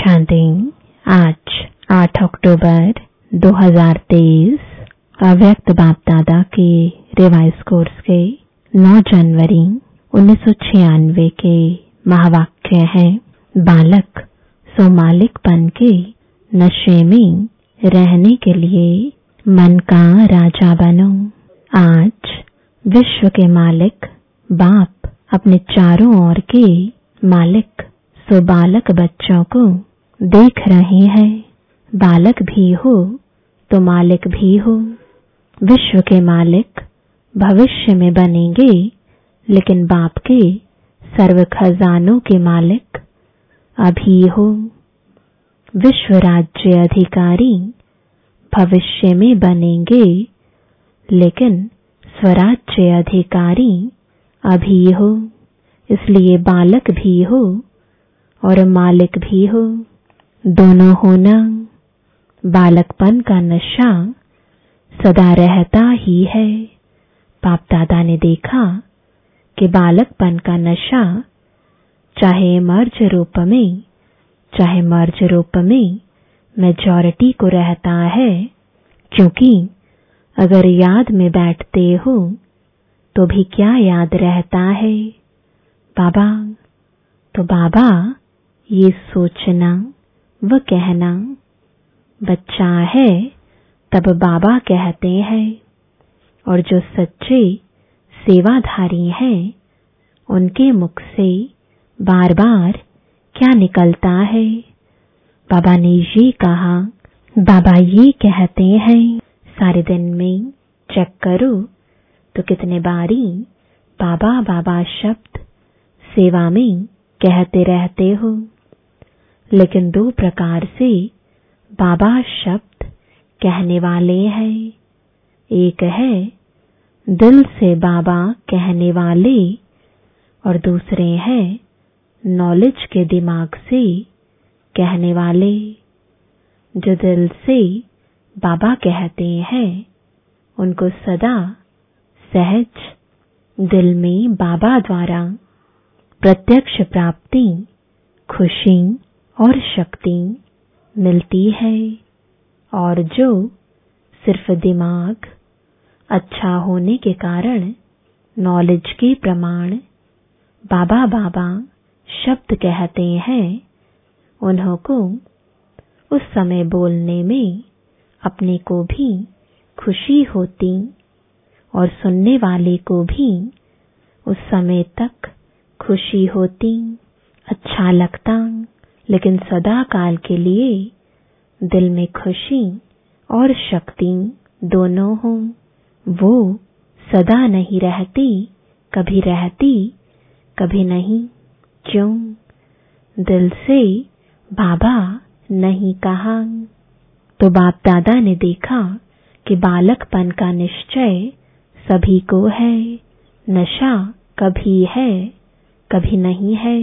शांति आज 8 अक्टूबर 2023 अव्यक्त बाप दादा के रिवाइज कोर्स के 9 जनवरी 1996 के महावाक्य है। बालक सो मालिकपन के नशे में रहने के लिए मन का राजा बनो। आज विश्व के मालिक बाप अपने चारों ओर के मालिक सो बालक बच्चों को देख रहे हैं। बालक भी हो तो मालिक भी हो। विश्व के मालिक भविष्य में बनेंगे, लेकिन बाप के सर्व खजानों के मालिक अभी हो। विश्व राज्य अधिकारी भविष्य में बनेंगे, लेकिन स्वराज्य अधिकारी अभी हो। इसलिए बालक भी हो और मालिक भी हो। दोनों होना बालकपन का नशा सदा रहता ही है। बाप दादा ने देखा कि बालकपन का नशा चाहे मर्ज रूप में, चाहे मर्ज रूप में मेजॉरिटी को रहता है। क्योंकि अगर याद में बैठते हो तो भी क्या याद रहता है? बाबा तो बाबा, ये सोचना। व कहना, बच्चा है, तब बाबा कहते हैं, और जो सच्चे सेवाधारी हैं, उनके मुख से बार बार क्या निकलता है? बाबा ने ये कहा, बाबा ये कहते हैं, सारे दिन में चेक करो तो कितने बारी बाबा बाबा शब्द सेवा में कहते रहते हो। लेकिन दो प्रकार से बाबा शब्द कहने वाले हैं। एक है, दिल से बाबा कहने वाले, और दूसरे हैं नॉलेज के दिमाग से कहने वाले। जो दिल से बाबा कहते हैं, उनको सदा सहज दिल में बाबा द्वारा प्रत्यक्ष प्राप्ति, खुशी और शक्ति मिलती है। और जो सिर्फ़ दिमाग अच्छा होने के कारण नॉलेज के प्रमाण बाबा बाबा शब्द कहते हैं उन्हों को उस समय बोलने में अपने को भी खुशी होती और सुनने वाले को भी उस समय तक खुशी होती अच्छा लगता। लेकिन सदा काल के लिए दिल में खुशी और शक्ति दोनों हो। वो सदा नहीं रहती, कभी रहती, कभी नहीं। क्यों? दिल से बाबा नहीं कहा। तो बाप दादा ने देखा कि बालकपन का निश्चय सभी को है। नशा कभी है, कभी नहीं है।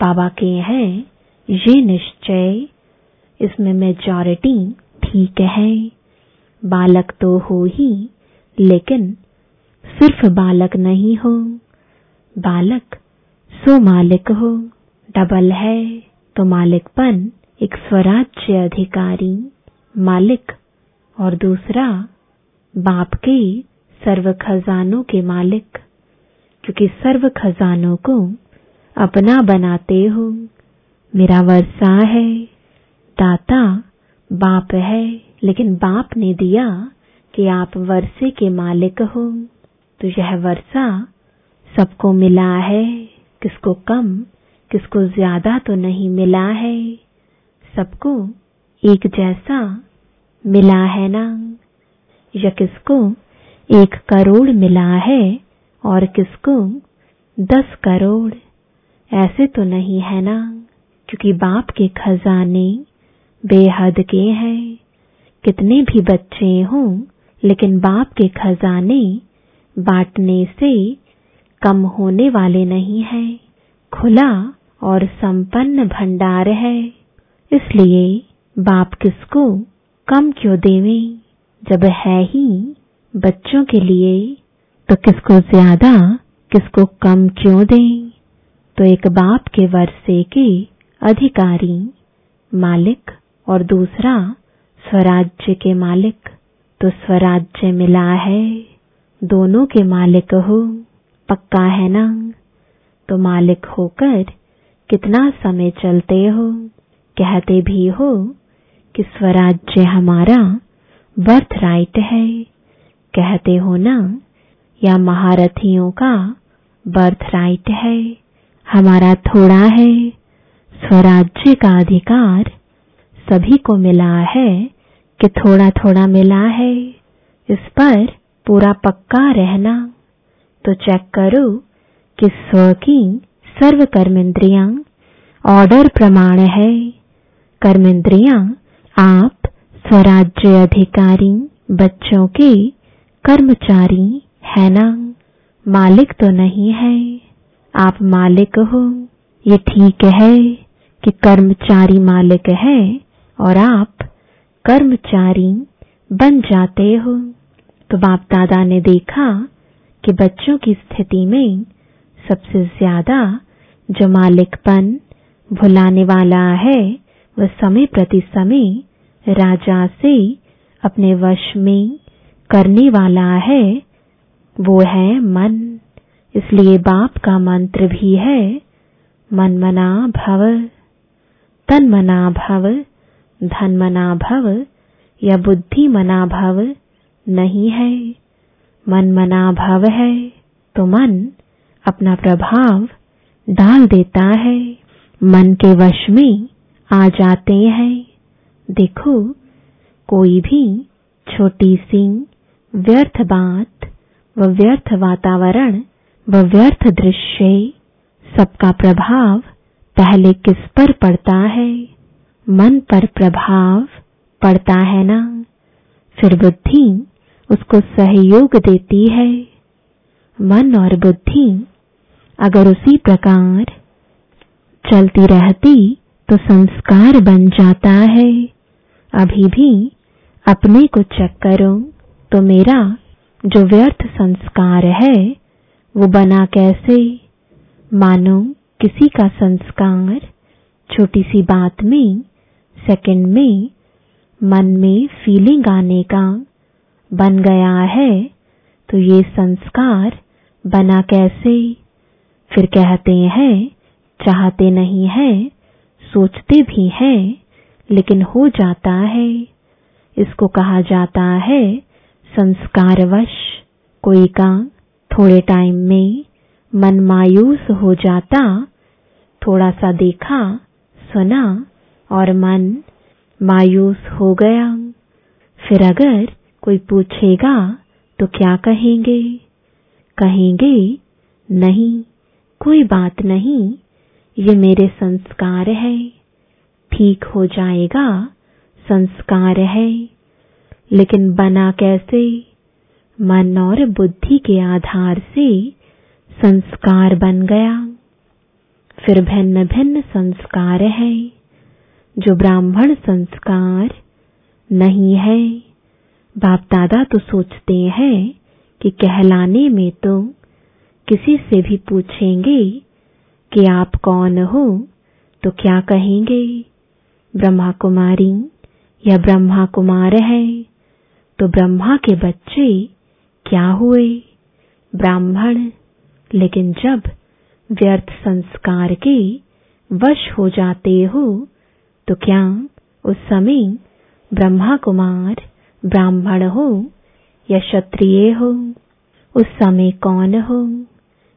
बाबा के हैं ये निश्चय, इसमें मेजॉरिटी ठीक है। बालक तो हो ही, लेकिन सिर्फ़ बालक नहीं हो। बालक सो मालिक हो डबल है। तो मालिकपन एक स्वराज्य अधिकारी, मालिक, और दूसरा बाप के सर्व खजानों के मालिक। क्योंकि सर्व खजानों को अपना बनाते हो। मेरा वर्षा है, दाता बाप है, लेकिन बाप ने दिया कि आप वर्षे के मालिक हो। तो यह वर्षा सबको मिला है, किसको कम, किसको ज़्यादा तो नहीं मिला है। सबको एक जैसा मिला है ना, या किसको एक करोड़ मिला है और किसको दस करोड़, ऐसे तो नहीं है ना। क्योंकि बाप के खजाने बेहद के हैं। कितने भी बच्चे हों, लेकिन बाप के खजाने बांटने से कम होने वाले नहीं है। खुला और संपन्न भंडार है। इसलिए बाप किसको कम क्यों देवे? जब है ही बच्चों के लिए तो किसको ज़्यादा, किसको कम क्यों दें? तो एक बाप के वर्षे के अधिकारी, मालिक और दूसरा, स्वराज्य के मालिक। तो स्वराज्य मिला है, दोनों के मालिक हो, पक्का है ना? तो मालिक होकर कितना समय चलते हो? कहते भी हो कि स्वराज्य हमारा बर्थ राइट है। कहते हो ना, या महारथियों का बर्थ राइट है। हमारा थोड़ा है स्वराज्य का अधिकार सभी को मिला है कि थोड़ा थोड़ा मिला है। इस पर पूरा पक्का रहना। तो चेक करो कि स्व की सर्व कर्मेंद्रियाँ ऑर्डर प्रमाण है। कर्मेंद्रियाँ आप स्वराज्य अधिकारी बच्चों के कर्मचारी है ना? मालिक तो नहीं है। आप मालिक हो। ये ठीक है। कि कर्मचारी मालिक है और आप कर्मचारी बन जाते हो। तो बाप दादा ने देखा कि बच्चों की स्थिति में सबसे ज़्यादा जो मालिकपन भुलाने वाला है, वह समय प्रति समय राजा से अपने वश में करने वाला है, वो है मन। इसलिए बाप का मंत्र भी है मन मना भव। तन मना भव धन मना भव या बुद्धि मना भव नहीं है। मन मना भव है तो मन अपना प्रभाव डाल देता है। मन के वश में आ जाते हैं। देखो, कोई भी छोटी सी व्यर्थ बात, व व्यर्थ वातावरण, व व्यर्थ दृश्य, सबका प्रभाव पहले किस पर पड़ता है? मन पर प्रभाव पड़ता है ना? फिर बुद्धि उसको सहयोग देती है। मन और बुद्धि अगर उसी प्रकार चलती रहती तो संस्कार बन जाता है। अभी भी अपने को चेक करो तो मेरा जो व्यर्थ संस्कार है, वो बना कैसे? मानो किसी का संस्कार छोटी सी बात में सेकंड में, मन में फीलिंग आने का बन गया है तो ये संस्कार बना कैसे? फिर कहते हैं, चाहते नहीं है, सोचते भी हैं, लेकिन हो जाता है। इसको कहा जाता है संस्कारवश, कोई का थोड़े टाइम में। मन मायूस हो जाता, थोड़ा सा देखा, सुना और मन मायूस हो गया। फिर अगर कोई पूछेगा तो क्या कहेंगे? कहेंगे, नहीं, कोई बात नहीं, ये मेरे संस्कार है। ठीक हो जाएगा, संस्कार है। लेकिन बना कैसे? मन और बुद्धि के आधार से संस्कार बन गया। फिर भिन्न भिन्न संस्कार है, जो ब्राह्मण संस्कार नहीं है। बाप दादा तो सोचते हैं कि कहलाने में तो किसी से भी पूछेंगे कि आप कौन हो तो क्या कहेंगे? ब्रह्मा कुमारी या ब्रह्मा कुमार है तो ब्रह्मा के बच्चे क्या हुए? ब्राह्मण लेकिन जब व्यर्थ संस्कार के वश हो जाते हो तो क्या उस समय ब्रह्मा कुमार ब्राह्मण हो या क्षत्रिय हो? उस समय कौन हो?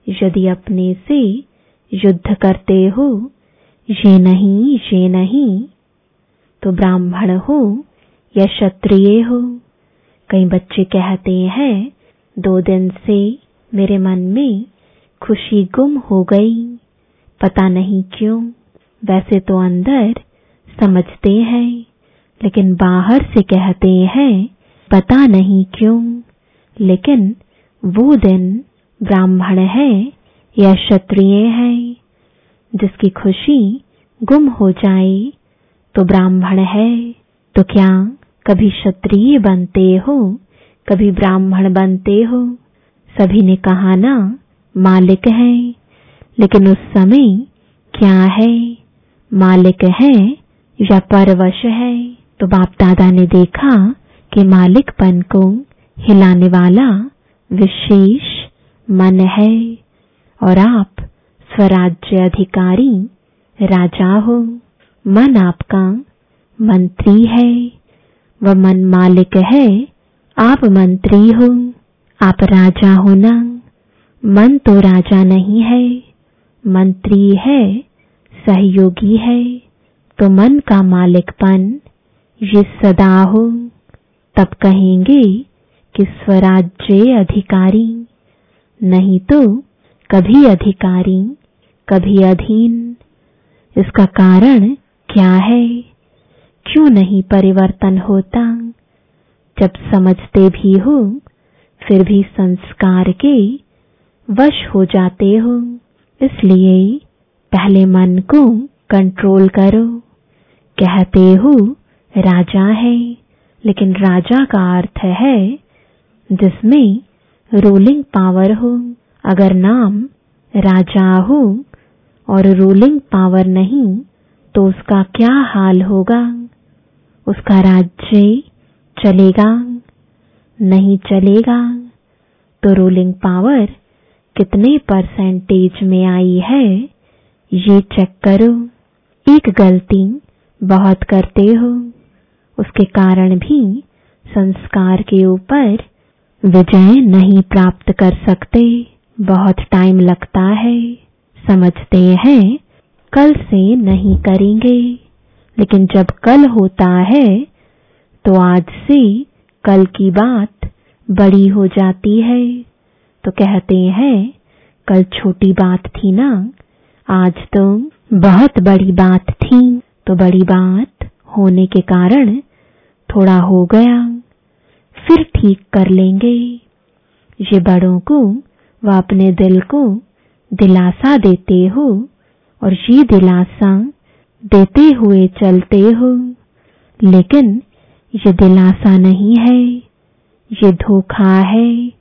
यदि अपने से युद्ध करते हो, ये नहीं ये नहीं तो ब्राह्मण हो या क्षत्रिय हो? कई बच्चे कहते हैं, दो दिन से मेरे मन में खुशी गुम हो गई। पता नहीं क्यों, वैसे तो अंदर समझते हैं, लेकिन बाहर से कहते हैं, पता नहीं क्यों, लेकिन वो दिन ब्राह्मण है या क्षत्रिय है, जिसकी खुशी गुम हो जाए तो ब्राह्मण है। तो क्या कभी क्षत्रिय बनते हो, कभी ब्राह्मण बनते हो? सभी ने कहा, ना मालिक है, लेकिन उस समय क्या है? मालिक है या परवश है? तो बाप दादा ने देखा कि मालिकपन को हिलाने वाला विशेष मन है, और आप स्वराज्य अधिकारी राजा हो। मन आपका मंत्री है। वह मन मालिक है, आप मंत्री हो। आप राजा हो ना। मन तो राजा नहीं है, मंत्री है, सहयोगी है तो मन का मालिकपन ये सदा हो। तब कहेंगे कि स्वराज्य अधिकारी, नहीं तो कभी अधिकारी, कभी अधीन। इसका कारण क्या है? क्यों नहीं परिवर्तन होता? जब समझते भी हो, फिर भी संस्कार के वश हो जाते हो। इसलिए पहले मन को कंट्रोल करो। कहते हो, राजा है, लेकिन राजा का अर्थ है जिसमें रूलिंग पावर हो। अगर नाम राजा हो और रूलिंग पावर नहीं तो उसका क्या हाल होगा? उसका राज्य चलेगा, नहीं चलेगा? तो रूलिंग पावर कितने परसेंटेज में आई है, ये चेक करो। एक गलती बहुत करते हो। उसके कारण भी संस्कार के ऊपर विजय नहीं प्राप्त कर सकते। बहुत टाइम लगता है। समझते हैं, कल से नहीं करेंगे। लेकिन जब कल होता है तो आज से कल की बात बड़ी हो जाती है। तो कहते हैं, कल छोटी बात थी ना, आज तो बहुत बड़ी बात थी। तो बड़ी बात होने के कारण थोड़ा हो गया। फिर ठीक कर लेंगे। ये बड़ों को व अपने दिल को दिलासा देते हो और ये दिलासा देते हुए चलते हो। लेकिन ये दिलासा नहीं है, ये धोखा है।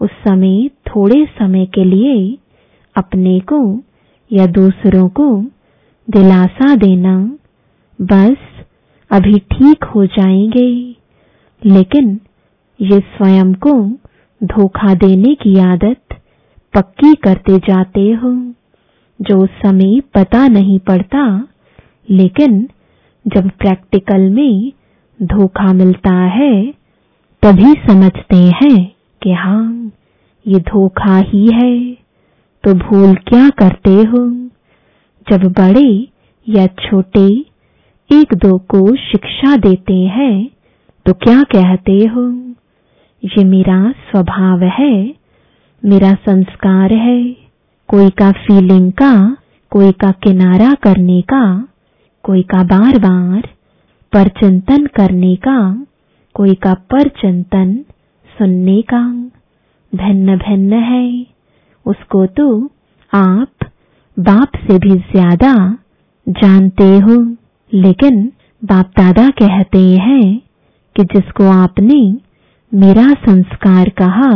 उस समय, थोड़े समय के लिए अपने को या दूसरों को दिलासा देना बस अभी ठीक हो जाएँगे। लेकिन ये स्वयं को धोखा देने की आदत पक्की करते जाते हो, जो उस समय पता नहीं पड़ता। लेकिन जब प्रैक्टिकल में धोखा मिलता है, तभी समझते हैं। कि हाँ ये धोखा ही है। तो भूल क्या करते हो? जब बड़े या छोटे एक दो को शिक्षा देते हैं तो क्या कहते हो? ये मेरा स्वभाव है, मेरा संस्कार है। कोई का फीलिंग का, कोई का किनारा करने का, कोई का बार बार परचिंतन करने का, कोई का परचिंतन सुनने का भिन्न भिन्न है। उसको तो आप बाप से भी ज़्यादा जानते हो। लेकिन बाप दादा कहते हैं कि जिसको आपने मेरा संस्कार कहा,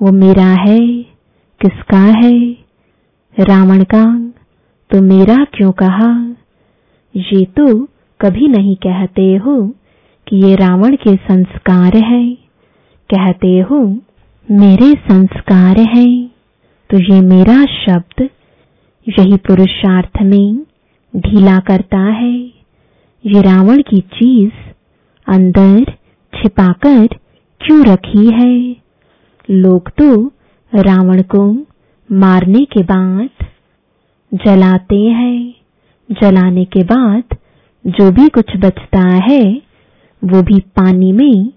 वो मेरा है। किसका है? रावण का। तो मेरा क्यों कहा? ये तो कभी नहीं कहते हो कि ये रावण के संस्कार है। कहते हो, मेरे संस्कार है तो ये मेरा शब्द यही पुरुषार्थ में ढीला करता है। ये रावण की चीज़ अंदर छिपाकर क्यों रखी है? लोग तो रावण को मारने के बाद जलाते हैं। जलाने के बाद जो भी कुछ बचता है, वो भी पानी में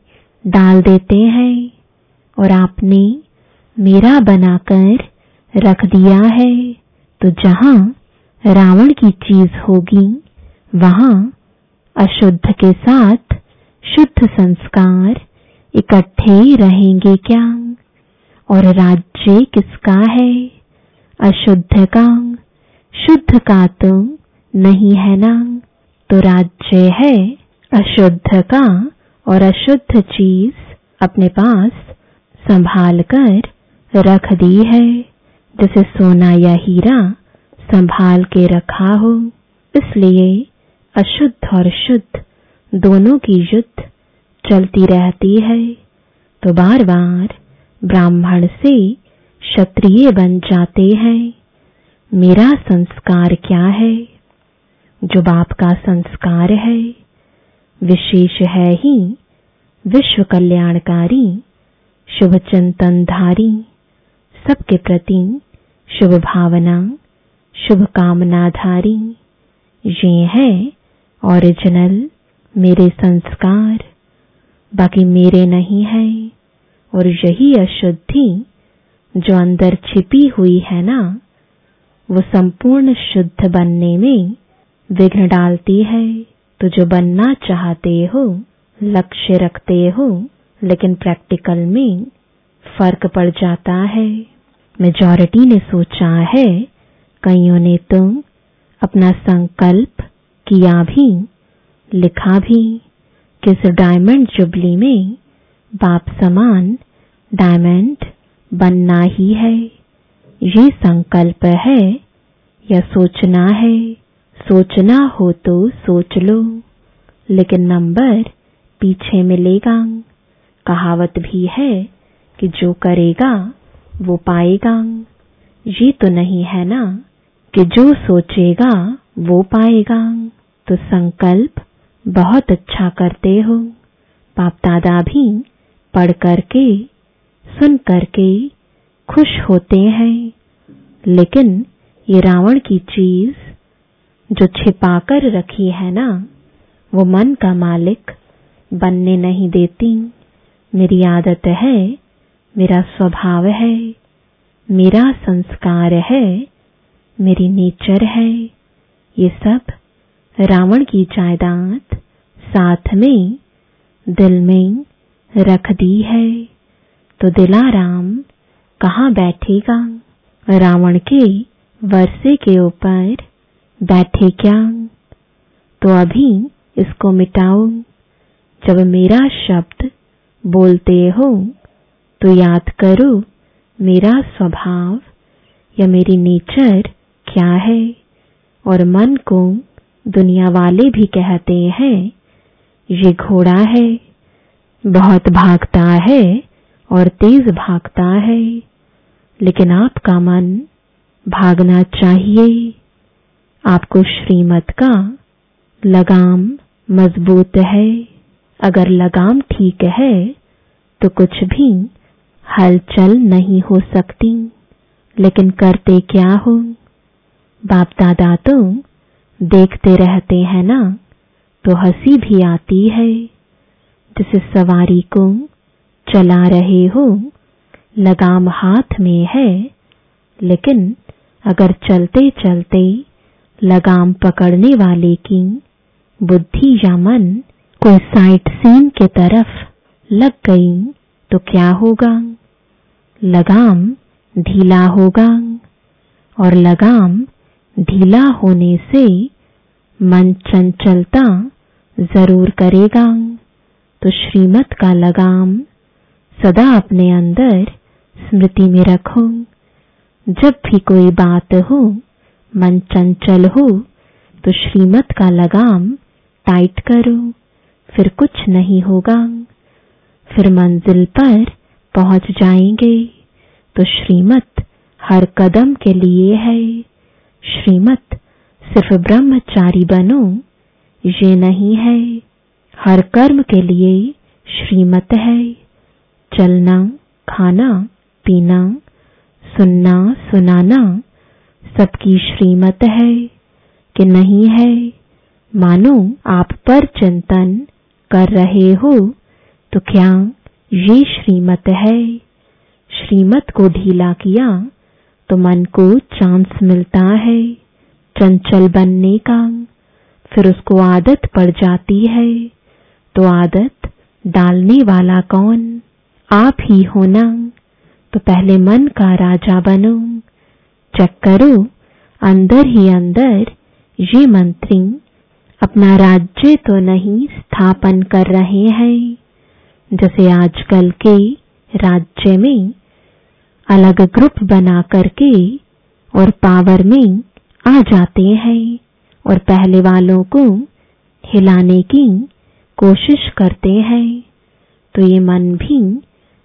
डाल देते हैं और आपने मेरा बनाकर रख दिया है। तो जहाँ रावण की चीज़ होगी, वहाँ अशुद्ध के साथ शुद्ध संस्कार इकट्ठे रहेंगे क्या? और राज्य किसका है? अशुद्ध का। शुद्ध का तो नहीं है ना? तो राज्य है अशुद्ध का। और अशुद्ध चीज़ अपने पास संभाल कर रख दी है, जैसे सोना या हीरा संभाल के रखा हो। इसलिए अशुद्ध और शुद्ध दोनों की युद्ध चलती रहती है। तो बार बार ब्राह्मण से क्षत्रिय बन जाते हैं। मेरा संस्कार क्या है? जो बाप का संस्कार है विशेष है ही, विश्व कल्याणकारी, शुभ चिंतनधारी, सबके प्रति शुभ भावना, शुभ कामनाधारी। ये है ओरिजिनल मेरे संस्कार, बाकी मेरे नहीं है, और यही अशुद्धि जो अंदर छिपी हुई है ना, वो संपूर्ण शुद्ध बनने में विघ्न डालती है। तो जो बनना चाहते हो, लक्ष्य रखते हो, लेकिन प्रैक्टिकल में फ़र्क पड़ जाता है। मेजॉरिटी ने सोचा है, कईयों ने तो अपना संकल्प किया भी, लिखा भी, किस डायमंड जुबली में बाप समान डायमंड बनना ही है। ये संकल्प है या सोचना है? सोचना हो तो सोच लो, लेकिन नंबर पीछे मिलेगा। कहावत भी है कि जो करेगा, वो पाएगा। ये तो नहीं है ना कि जो सोचेगा, वो पाएगा। तो संकल्प बहुत अच्छा करते हो। बाप दादा भी पढ़ करके, सुन करके खुश होते हैं। लेकिन ये रावण की चीज़ जो छिपा कर रखी है ना, वो मन का मालिक, बनने नहीं देती। मेरी आदत है, मेरा स्वभाव है, मेरा संस्कार है, मेरी नेचर है। ये सब रावण की जायदाद साथ में दिल में रख दी है। तो दिलाराम कहाँ बैठेगा? रावण के वर्षे के ऊपर बैठे क्या? तो अभी इसको मिटाओ जब मेरा शब्द बोलते हो तो याद करो मेरा स्वभाव या मेरी नेचर क्या है। और मन को दुनिया वाले भी कहते हैं, ये घोड़ा है, बहुत भागता है और तेज भागता है। लेकिन आपका मन भागना चाहिए। आपको श्रीमत का लगाम मज़बूत है। अगर लगाम ठीक है तो कुछ भी हलचल नहीं हो सकती। लेकिन करते क्या हो? बाप दादा तो देखते रहते हैं ना तो हँसी भी आती है। जिस सवारी को चला रहे हो, लगाम हाथ में है, लेकिन अगर चलते चलते लगाम पकड़ने वाले की बुद्धि या मन कोई साइट सीन के तरफ़ लग गई तो क्या होगा? लगाम ढीला होगा और लगाम ढीला होने से मन चंचलता ज़रूर करेगा। तो श्रीमत का लगाम सदा अपने अंदर स्मृति में रखो। जब भी कोई बात हो मन चंचल हो तो श्रीमत का लगाम टाइट करो, फिर कुछ नहीं होगा। फिर मंजिल पर पहुँच जाएँगे। तो श्रीमत हर कदम के लिए है। श्रीमत सिर्फ़ ब्रह्मचारी बनो, ये नहीं है। हर कर्म के लिए श्रीमत है। चलना, खाना, पीना, सुनना, सुनाना सबकी श्रीमत है कि नहीं है? मानो आप पर चिंतन कर रहे हो तो क्या ये श्रीमत है? श्रीमत को ढीला किया तो मन को चांस मिलता है, चंचल बनने का। फिर उसको आदत पड़ जाती है तो आदत डालने वाला कौन? आप ही होना तो पहले मन का राजा बनो। चेक करो अंदर ही अंदर, ये मंत्री, अपना राज्य तो नहीं स्थापन कर रहे हैं। जैसे आजकल के राज्य में, अलग ग्रुप बना करके और पावर में आ जाते हैं और पहले वालों को हिलाने की कोशिश करते हैं। तो ये मन भी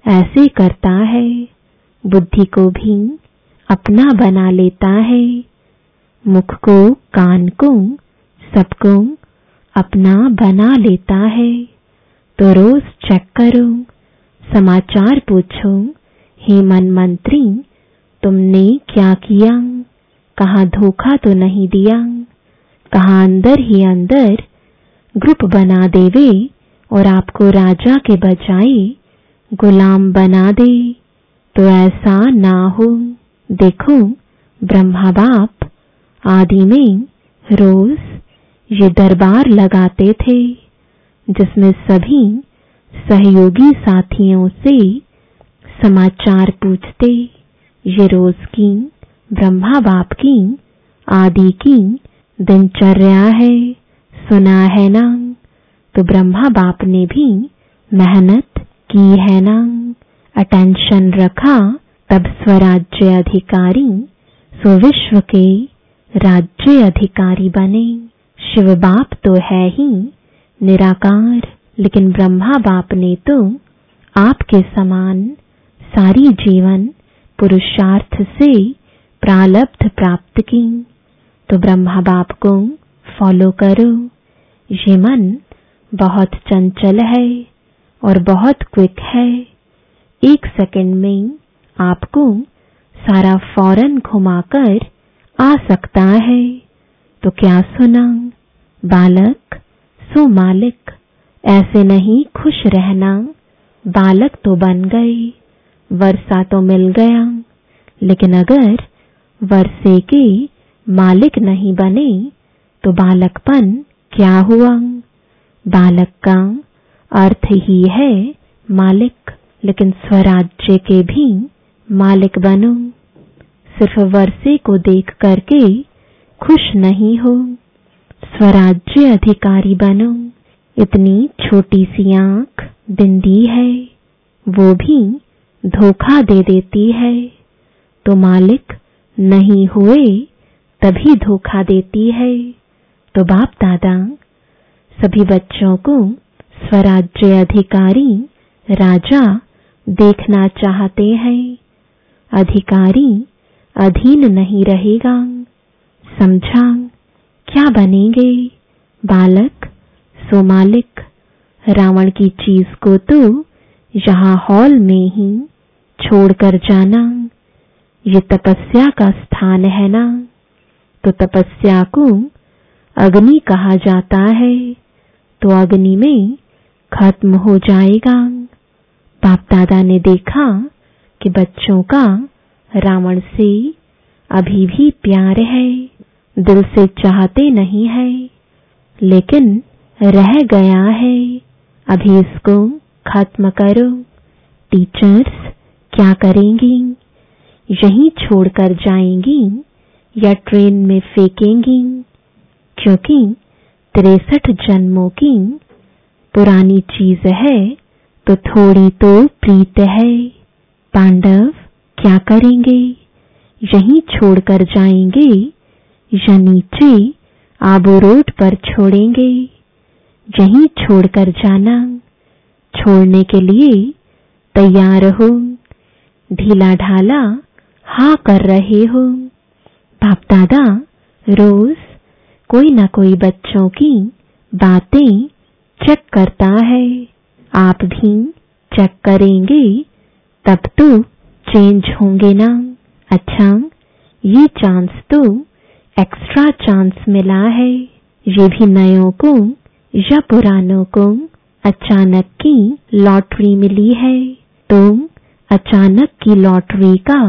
ऐसे करता है, बुद्धि को भी अपना बना लेता है। मुख को कान को सबको अपना बना लेता है। तो रोज चेक करो, समाचार पूछो, हे मन मंत्री तुमने क्या किया? कहा धोखा तो नहीं दिया? कहा अंदर ही अंदर ग्रुप बना देवे और आपको राजा के बजाय गुलाम बना दे? तो ऐसा ना हो। देखो, ब्रह्मा बाप, आदि में रोज ये दरबार लगाते थे, जिसमें सभी सहयोगी साथियों से समाचार पूछते, ये रोज की, ब्रह्मा बाप की, आदि की दिनचर्या है, सुना है ना तो ब्रह्मा बाप ने भी मेहनत की है ना अटेंशन रखा तब स्वराज्य अधिकारी सो विश्व के राज्य अधिकारी बने। शिव बाप तो है ही, निराकार, लेकिन ब्रह्मा बाप ने तो आपके समान सारी जीवन पुरुषार्थ से प्रालब्ध प्राप्त की। तो ब्रह्मा बाप को फॉलो करो। ये मन बहुत चंचल है और बहुत क्विक है। एक सेकंड में आपको सारा फ़ौरन घुमाकर आ सकता है। तो क्या सुना बालक सो मालिक ऐसे नहीं खुश रहना? बालक तो बन गए वर्षा तो मिल गया। लेकिन अगर वर्षे के मालिक नहीं बने तो बालकपन क्या हुआ? बालक का अर्थ ही है मालिक, लेकिन स्वराज्य के भी मालिक बनो। सिर्फ़ वर्षे को देख करके खुश नहीं हो। स्वराज्य अधिकारी बनो। इतनी छोटी सी आँख बिंदी है। वो भी धोखा दे देती है। तो मालिक नहीं हुए, तभी धोखा देती है। तो बाप दादा, सभी बच्चों को स्वराज्य अधिकारी राजा देखना चाहते हैं। अधिकारी अधीन नहीं रहेगा। समझा क्या बनेंगे? बालक सो मालिक रावण की चीज़ को तो यहाँ हॉल में ही छोड़कर जाना। ये तपस्या का स्थान है ना? तो तपस्या को अग्नि कहा जाता है तो अग्नि में खत्म हो जाएगा। बाप दादा ने देखा कि बच्चों का रावण से अभी भी प्यार है, दिल से चाहते नहीं है, लेकिन रह गया है। अभी इसको खत्म करो। टीचर्स क्या करेंगी? यहीं छोड़कर जाएँगी या ट्रेन में फेंकेंगी? क्योंकि तिरसठ जन्मों की पुरानी चीज़ है तो थोड़ी तो प्रीत है। पांडव क्या करेंगे? यहीं छोड़कर जाएँगे या नीचे आबू रोड पर छोड़ेंगे? यहीं छोड़कर जाना, छोड़ने के लिए तैयार हो। ढीला ढाला हा कर रहे हो। बाप दादा, रोज कोई ना कोई बच्चों की बातें चेक करता है। आप भी चेक करेंगे तब तो चेंज होंगे ना। अच्छा ये चांस तो एक्स्ट्रा चांस मिला है। ये भी नयों को या पुरानों को अचानक की लॉटरी मिली है। तो अचानक की लॉटरी का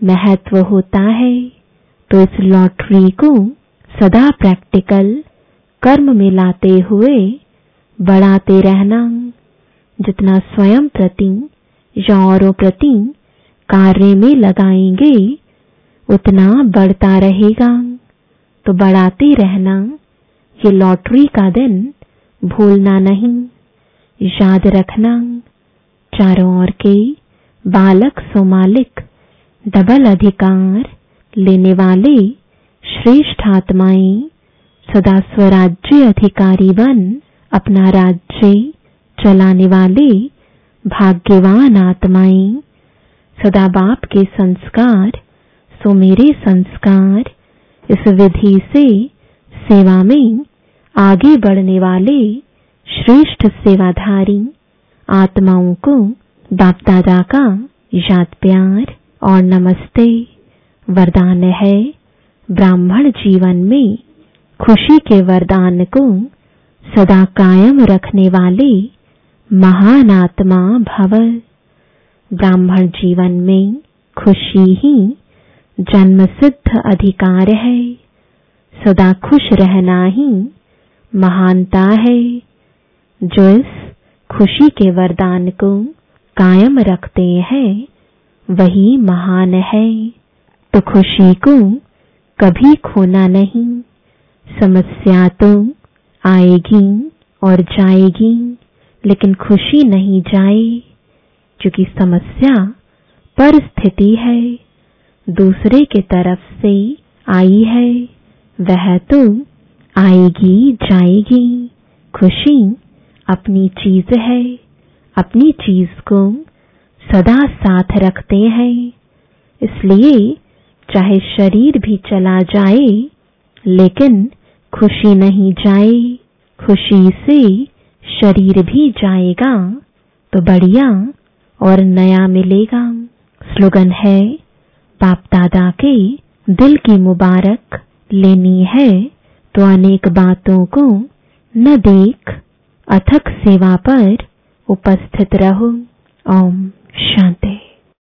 महत्व होता है। तो इस लॉटरी को सदा प्रैक्टिकल कर्म में लाते हुए बढ़ाते रहना। जितना स्वयं प्रति या प्रति कार्य में लगाएँगे, उतना बढ़ता रहेगा। तो बढ़ाते रहना, ये लॉटरी का दिन भूलना नहीं। याद रखना, चारों ओर के बालक सोमालिक, डबल अधिकार लेने वाले श्रेष्ठ आत्माएँ, सदा स्वराज्य अधिकारी बन, अपना राज्य चलाने वाले भाग्यवान आत्माएँ, सदा बाप के संस्कार, सो मेरे संस्कार, इस विधि से सेवा में आगे बढ़ने वाले श्रेष्ठ सेवाधारी, आत्माओं को बाप दादा का याद प्यार और नमस्ते। वरदान है ब्राह्मण जीवन में खुशी के वरदान को सदा कायम रखने वाले महान आत्मा भव ब्राह्मण जीवन में खुशी ही जन्म सिद्ध अधिकार है। सदा खुश रहना ही महानता है। जो इस खुशी के वरदान को कायम रखते हैं, वही महान है। तो खुशी को कभी खोना नहीं। समस्या तो आएगी और जाएगी। लेकिन खुशी नहीं जाए, क्योंकि समस्या परिस्थिति है। दूसरे के तरफ़ से आई है, वह तो आएगी, जाएगी। खुशी अपनी चीज़ है, अपनी चीज़ को सदा साथ रखते हैं। इसलिए चाहे शरीर भी चला जाए, लेकिन खुशी नहीं जाए। खुशी से शरीर भी जाएगा तो बढ़िया और नया मिलेगा। स्लोगन है बाप दादा के दिल की मुबारक लेनी है तो अनेक बातों को न देख, अथक सेवा पर उपस्थित रहो। ओम शांति।